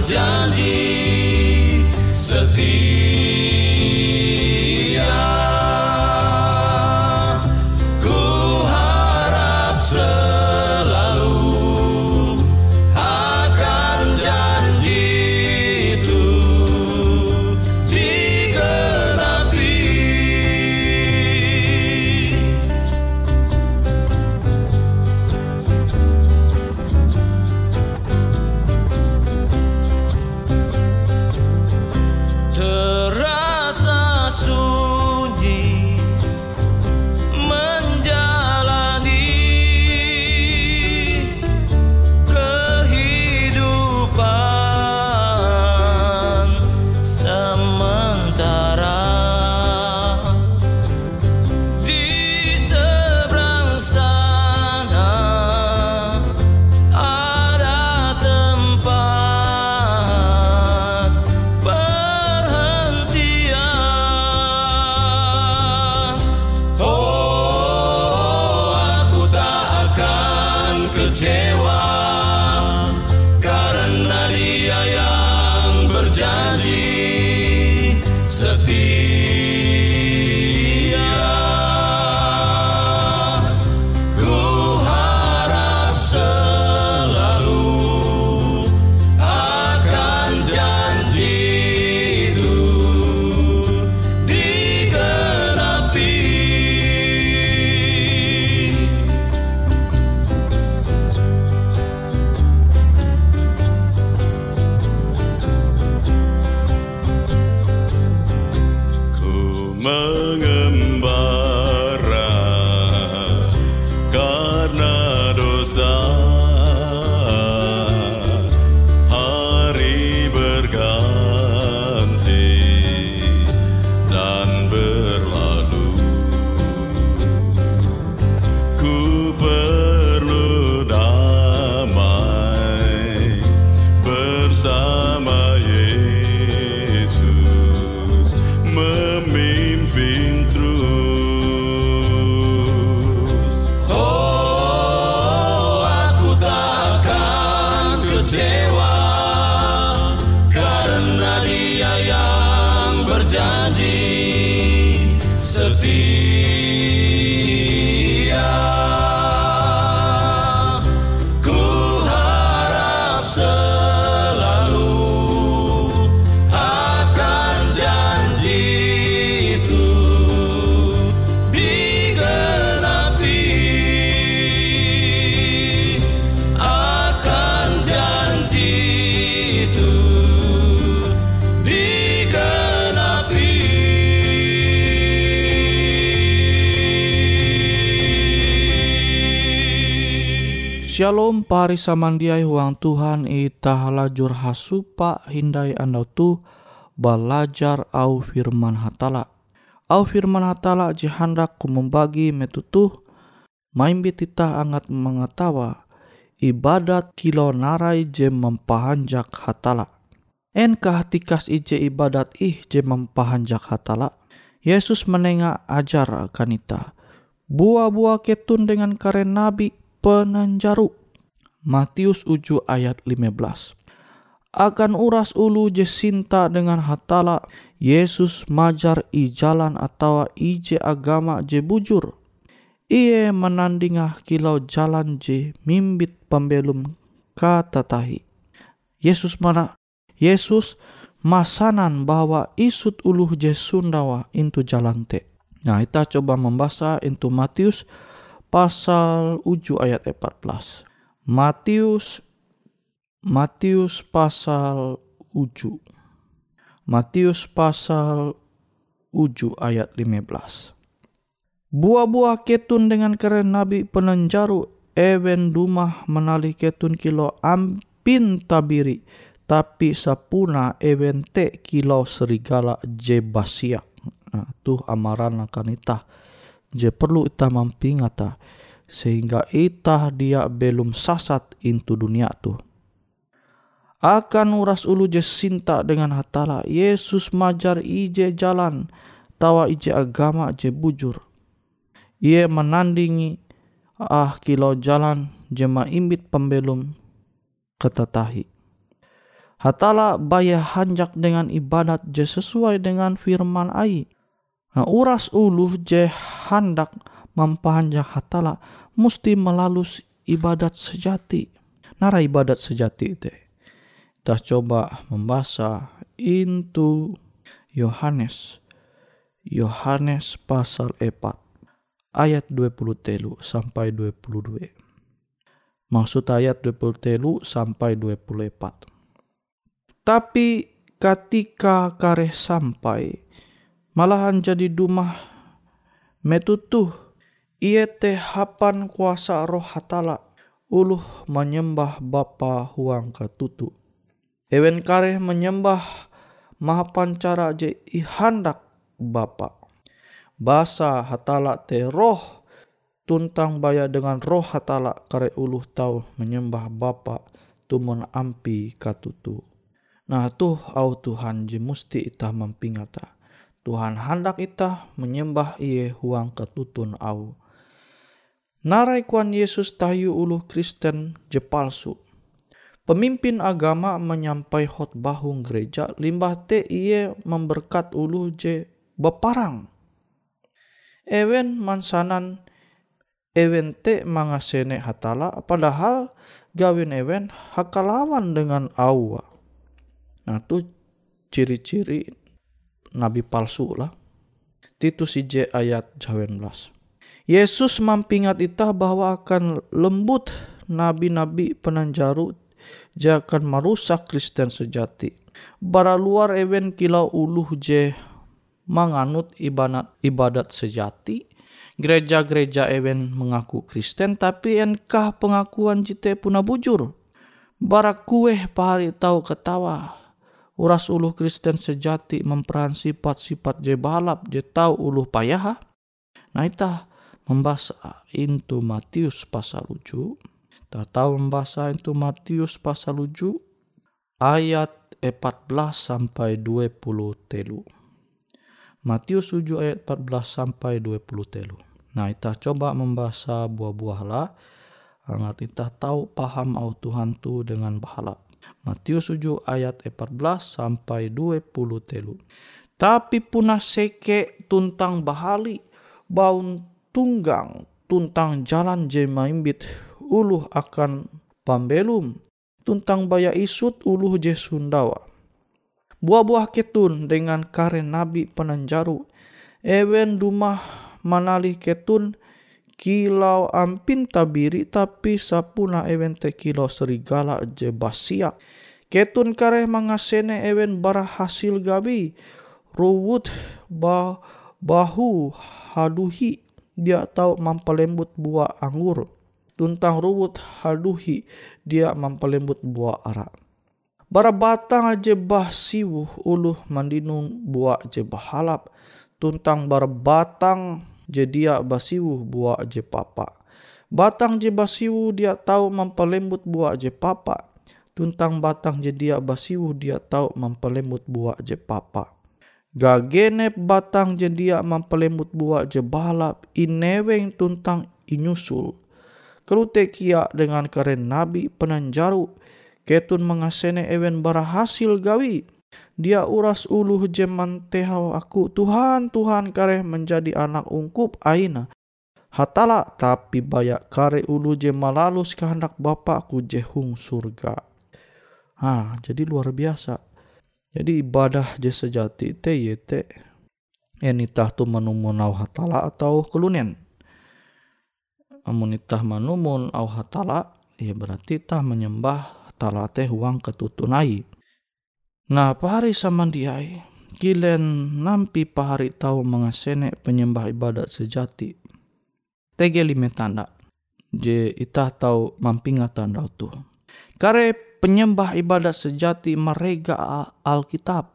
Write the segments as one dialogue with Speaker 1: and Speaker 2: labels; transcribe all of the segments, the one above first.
Speaker 1: berjanji setia mud.
Speaker 2: Shalom pari samandiai huang Tuhan ita halajur hasupa hindai andau tu belajar au firman hatala. Au firman hatala je hendak ku membagi metutuh maimbit tita angat mengetawa ibadat kilo narai je mempahanjak hatala. Enkah tikas ije ibadat ih je mempahanjak hatala? Yesus menengah ajar kanita. Buah-buah ketun dengan karen nabi penanjaru. Matius uju ayat 15 akan uras ulu je sinta dengan hatala Yesus majar i jalan atau ije agama je bujur. Ie menandingah kilau jalan je mimbit pembelum kata tahi. Yesus mana? Yesus masanan bahwa isut uluh je sundawa intu jalan te. Nah kita coba membaca intu Matius pasal uju ayat 14. Matius Matius pasal uju. Matius pasal uju ayat 15. Buah-buah ketun dengan keren nabi penenjaru ewen dumah menali ketun kilo ampin tabiri tapi sapuna ewen te kilo serigala je basia. Nah, tuh amaran akan itah. Je perlu ita mampingata sehingga itah dia belum sasat into dunia tuh akan uras ulu je sinta dengan hatala Yesus majar ije jalan tawa ije agama je bujur. Ia menandingi ah kilo jalan jema imbit pembelum ketetahi hatala baya hanjak dengan ibadat je sesuai dengan firman ai nah, uras ulu je handak mempahanjak hatala mesti melalui ibadat sejati. Nara ibadat sejati teh kita coba membaca into Yohanes Yohanes pasal 4 ayat 20 telu sampai 22 maksud ayat 20 telu sampai 24 tapi ketika kareh sampai malahan jadi dumah metutuh ia teh hapan kuasa roh hatala uluh menyembah Bapa huang ketutu Ewen kare menyembah maha pancara je ihandak Bapa. Basa hatala te roh tuntang baya dengan roh hatala kare uluh tau menyembah Bapa tumun ampi katutu. Nah tuh au Tuhan je musti ita mampingata. Tuhan hendak ita menyembah iye huang ketutun au. Narai kuan Yesus tayu uluh Kristen je palsu Pemimpin agama menyampai khotbahung gereja limbah te iye memberkat ulu je beparang. Ewen mansanan ewen te mangasene hatala padahal gawin ewen hakalawan dengan awa. Nah tu ciri-ciri nabi palsu lah. Titus je ayat 19. Yesus mampingat itah bahwa akan lembut nabi-nabi penanjaru jangan merusak Kristen sejati. Bara luar event kilau uluh je menganut ibadat ibadat sejati. Gereja-gereja event mengaku Kristen tapi enkah pengakuan jite puna bujur. Bara kue pahari tahu ketawa. Uras uluh Kristen sejati memperan sifat-sifat je balap je tahu uluh payah. Nah itah membaca into Matius pasal 7 kita tahu membaca itu Matius pasal 7 ayat 14 sampai 20 telu. Matius 7 ayat 14 sampai 20 telu. Nah, kita coba membaca buah-buah lah. Angat kita tahu paham au Tuhan tu dengan bahala. Matius 7 ayat 14 sampai 20 telu. Tapi punah seke tuntang bahali baun tunggang tuntang jalan jemaimbit uluh akan pambelum tuntang baya isut uluh je sundawa. Buah-buah ketun dengan karen nabi penanjaru. Ewen dumah manali ketun kilau ampin tabiri tapi sapuna ewen te kilau serigala je basia. Ketun kare mangasene ewen bara hasil gabi. Ruwut bah, bahu haduhi dia tahu mampalembut buah anggur tuntang ruwut haduhi dia mempelembut buah arak. Bara batang aja bah siwuh uluh mandinun buah je bahalap. Tuntang bara batang je dia basiwuh buah je papa. Batang je basiwu dia tahu mempelembut buah je papa. Tuntang batang je dia basiwu dia tahu mempelembut buah je papa. Gagenep batang je dia mempelembut buah je balap ineweng tuntang inyusul. Kerute kia dengan karen nabi penanjaru ketun mengasene ewen bara hasil gawi. Dia uras uluh jeman tehau aku Tuhan Tuhan kare menjadi anak ungkup aina. Hatala tapi bayak kare ulu je malalus kehendak Bapakku jehung surga. Ah, jadi luar biasa. Jadi ibadah je sejati te yete enitah tu manumun au hatala atau kelunen. Amunitah manumun au hatala ya berarti tah menyembah talate huang ketutunai. Nah pahari samandiai, kilen nampi pahari tahu mengasene penyembah ibadat sejati. Tege lime tanda, je itah tahu mampinga tanda tu. Kare penyembah ibadat sejati merega Alkitab,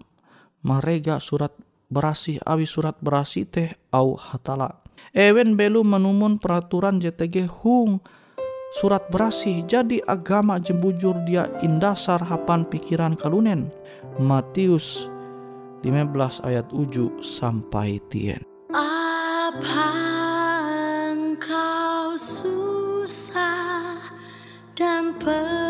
Speaker 2: merega surat berasih awi surat berasih teh au hatala. Ewen belu menumun peraturan JTG hung surat berasih jadi agama jembujur dia indasar hapan pikiran kalunen. Matius 15 ayat 7 sampai tien.
Speaker 3: Apa engkau susah dan penang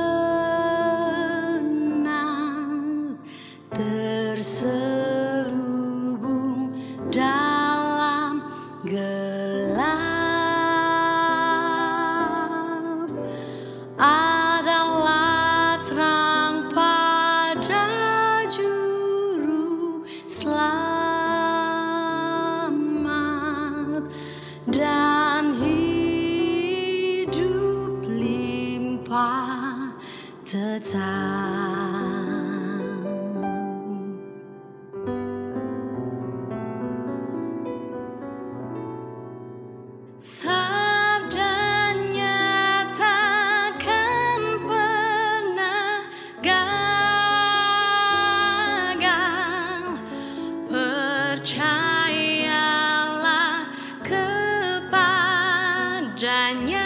Speaker 3: 转眼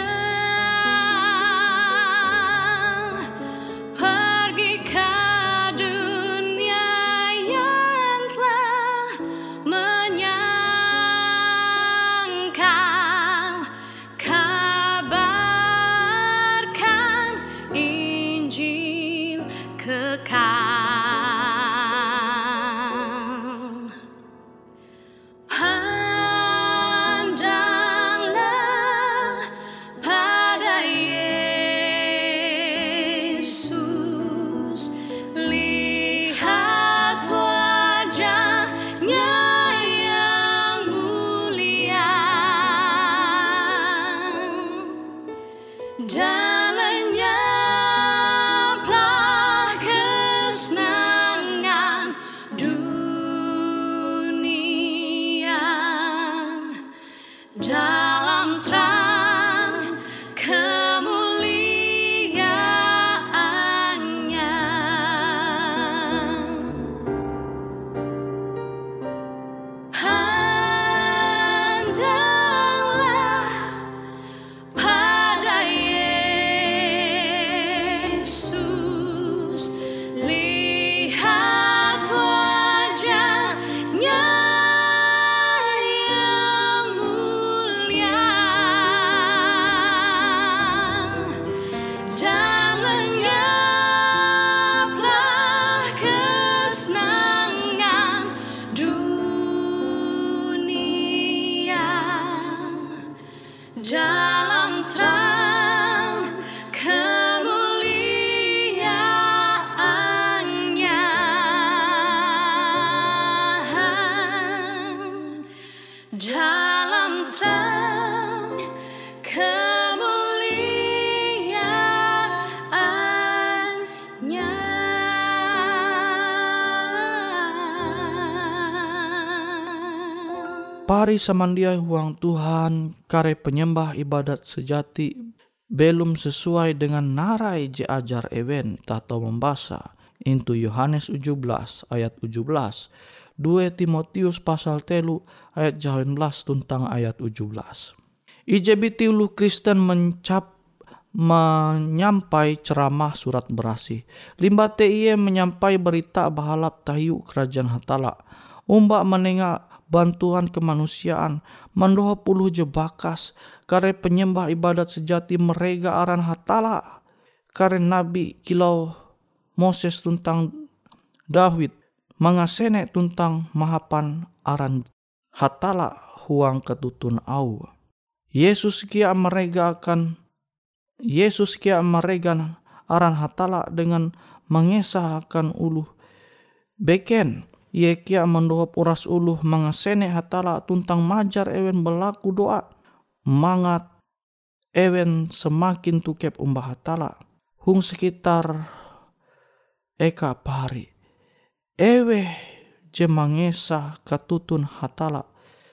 Speaker 2: Pari samandiai huang Tuhan kare penyembah ibadat sejati belum sesuai dengan narai je ajar ewen tato membasa Intu Yohanes 17 ayat 17. 2 Timotius pasal telu ayat 18 tentang ayat 17. IJBT ulu Kristen mencap menyampai ceramah surat berasi. Limbate ia menyampai berita bahalap tayu kerajaan hatala. Umbak menengah bantuan kemanusiaan, mendoa puluh jebakas, kare penyembah ibadat sejati mereka aran hatala, kare nabi kilau Moses tentang David, mengasene tentang mahapan aran hatala huang ketutun au. Yesus kia mereka akan Yesus kia mereka aran hatala dengan mengesahkan ulu beken ia kia mendohop uras uluh mengasene hatala tuntang majar ewen berlaku doa. Mangat ewen semakin tukep umbah hatala. Hung sekitar eka pari. Ewe je mangesa katutun hatala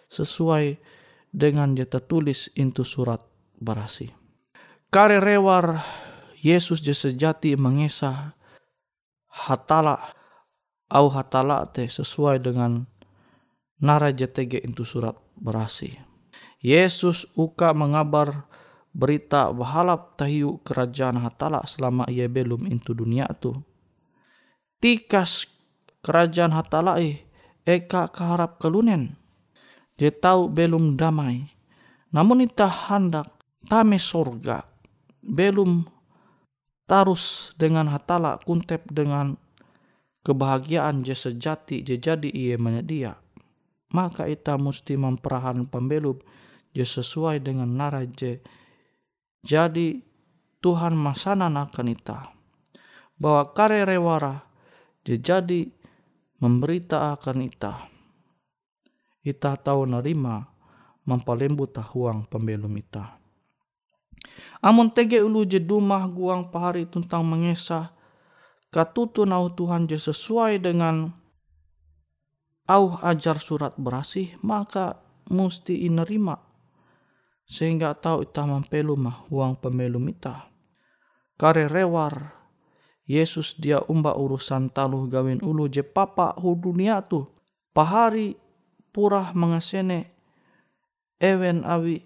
Speaker 2: sesuai dengan dia tertulis intu surat barasi. Kare rewar Yesus je sejati mengesa hatala au hatala te sesuai dengan nara JTG itu surat berasi. Yesus uka mengabar berita bahalap tahiu kerajaan hatala selama ia belum into dunia tu. Tikas kerajaan hatala eh eka keharap kelunen. Dia tahu belum damai. Namun ita hendak tame sorga. Belum tarus dengan hatala kuntep dengan kebahagiaan je sejati je jadi ia menyedia. Maka kita mesti memperahan pembelum je sesuai dengan nara je. Jadi Tuhan masana akan ita. Bahwa kare rewara je jadi memberita akan ita. Ita tahu nerima mempalembut tahuang pembelum ita. Amun tege ulu je dumah guang pahari tentang mengesah katutu nau Tuhan je sesuai dengan au ajar surat berasih maka musti inerima sehingga tahu ita mampelu mah uang pemelu ita kare rewar Yesus dia umba urusan taluh gawin ulu je papa hu dunia tu. Pahari purah mengasene ewen awi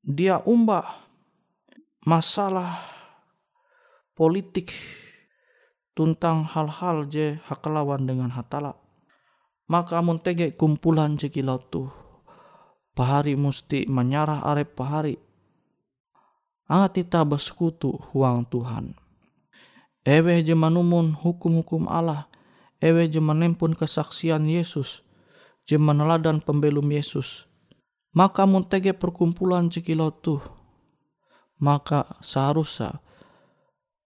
Speaker 2: dia umba masalah politik tuntang hal-hal je hakelawan dengan hatala. Maka amun tege kumpulan je tu. Pahari musti menyarah arep pahari. Angat kita bersekutu huang Tuhan. Ewe je manumun hukum-hukum Allah. Ewe je menempun kesaksian Yesus. Je meneladan pembelum Yesus. Maka amun tege perkumpulan je tu. Maka seharusnya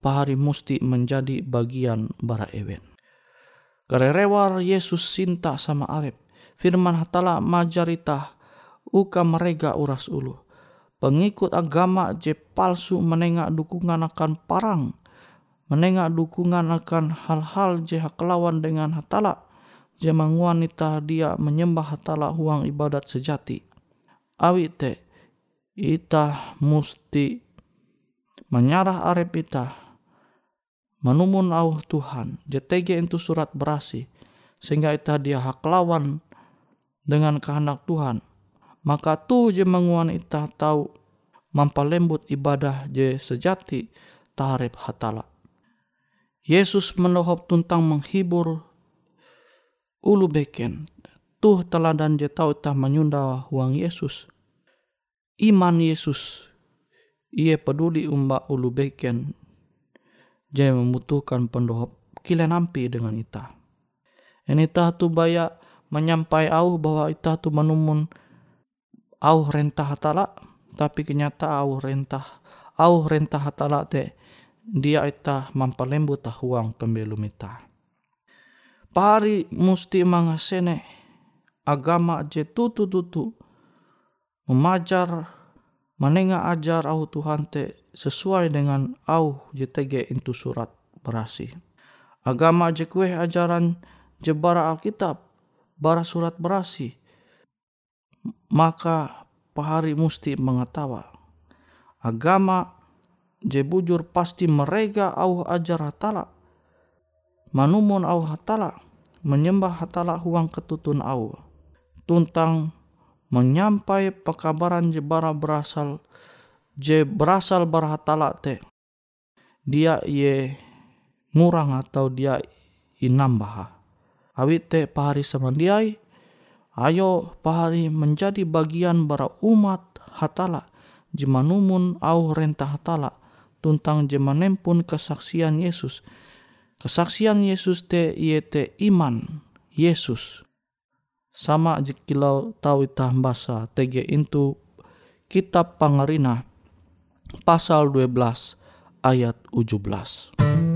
Speaker 2: pahari musti menjadi bagian bara ewen. Karerewar Yesus sinta sama arep. Firman hatala majarita uka mereka uras ulu. Pengikut agama je palsu menengak dukungan akan parang. Menengak dukungan akan hal-hal je hakelawan dengan hatala. Je wanita dia menyembah hatala huang ibadat sejati. Awit te, ita musti menyarah arep ita Manumun au Tuhan, JTG itu surat berasi, sehingga itu dia hak lawan dengan kehendak Tuhan. Maka tu je menguan ita tahu mampalembut ibadah je sejati tarif hatala. Yesus menohop tentang menghibur ulu beken. Tuh teladan je tahu tah menyunda uang Yesus. Iman Yesus. Ia peduli umba ulu beken Jai membutuhkan pendohop kile nampi dengan ita. Ini ita tu baya menyampai au bahwa ita tu menumun au rentah hatala tapi kenyata au rentah au rentah hatala te dia ita mampalembu tahuang pembelum ita. Pari musti mangasene agama je tutu tutu memajar menengah ajar au Tuhan te sesuai dengan au JTG itu surat berasi. Agama jekweh ajaran jebara Alkitab, bara surat berasi, maka pahari musti mengetawa. Agama jebujur pasti merega au ajar hatala, manumun au hatala, menyembah hatala huang ketutun au. Tuntang menyampai pekabaran jebara berasal je berasal barhatala te dia ye murang atau dia inambah awi te pahari semandiai ayo pahari menjadi bagian bara umat hatala. Jemanumun au rentah hatala tuntang jemanem pun kesaksian Yesus. Kesaksian Yesus te ye te iman Yesus. Sama jekilau tawitah bahasa tege itu kitab pangerina pasal 12 ayat 17.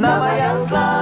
Speaker 4: Nama yang selalu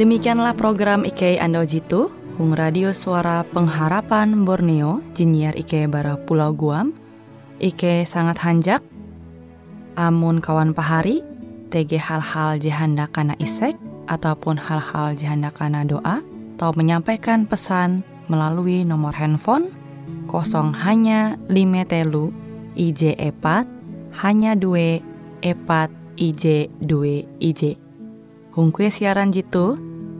Speaker 1: Demikianlah program IK Ando Jitu pendukung radio suara pengharapan Borneo, Jinier Ike Baru Pulau Guam,
Speaker 5: Ike Sangat Hanjak, Amun Kawan Pahari, TG Hal-Hal Jihanda Kana Isek, ataupun hal-hal jihanda kana doa, atau menyampaikan pesan melalui nomor handphone kosong hanya lima telu IJ epat hanya dua epat IJ dua IJ. Hungkwe siaran jitu,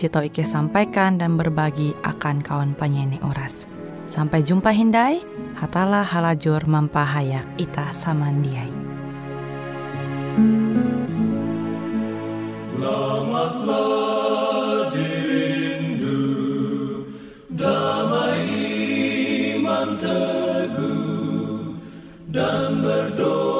Speaker 5: jito Ike sampaikan dan berbagi akan kawan penyanyi Uras. Sampai jumpa Hindai, hatalah halajur mampahayak ita samandiai.
Speaker 1: Selamatlah dirindu Damai iman teguh Dan berdoa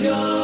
Speaker 1: 안녕.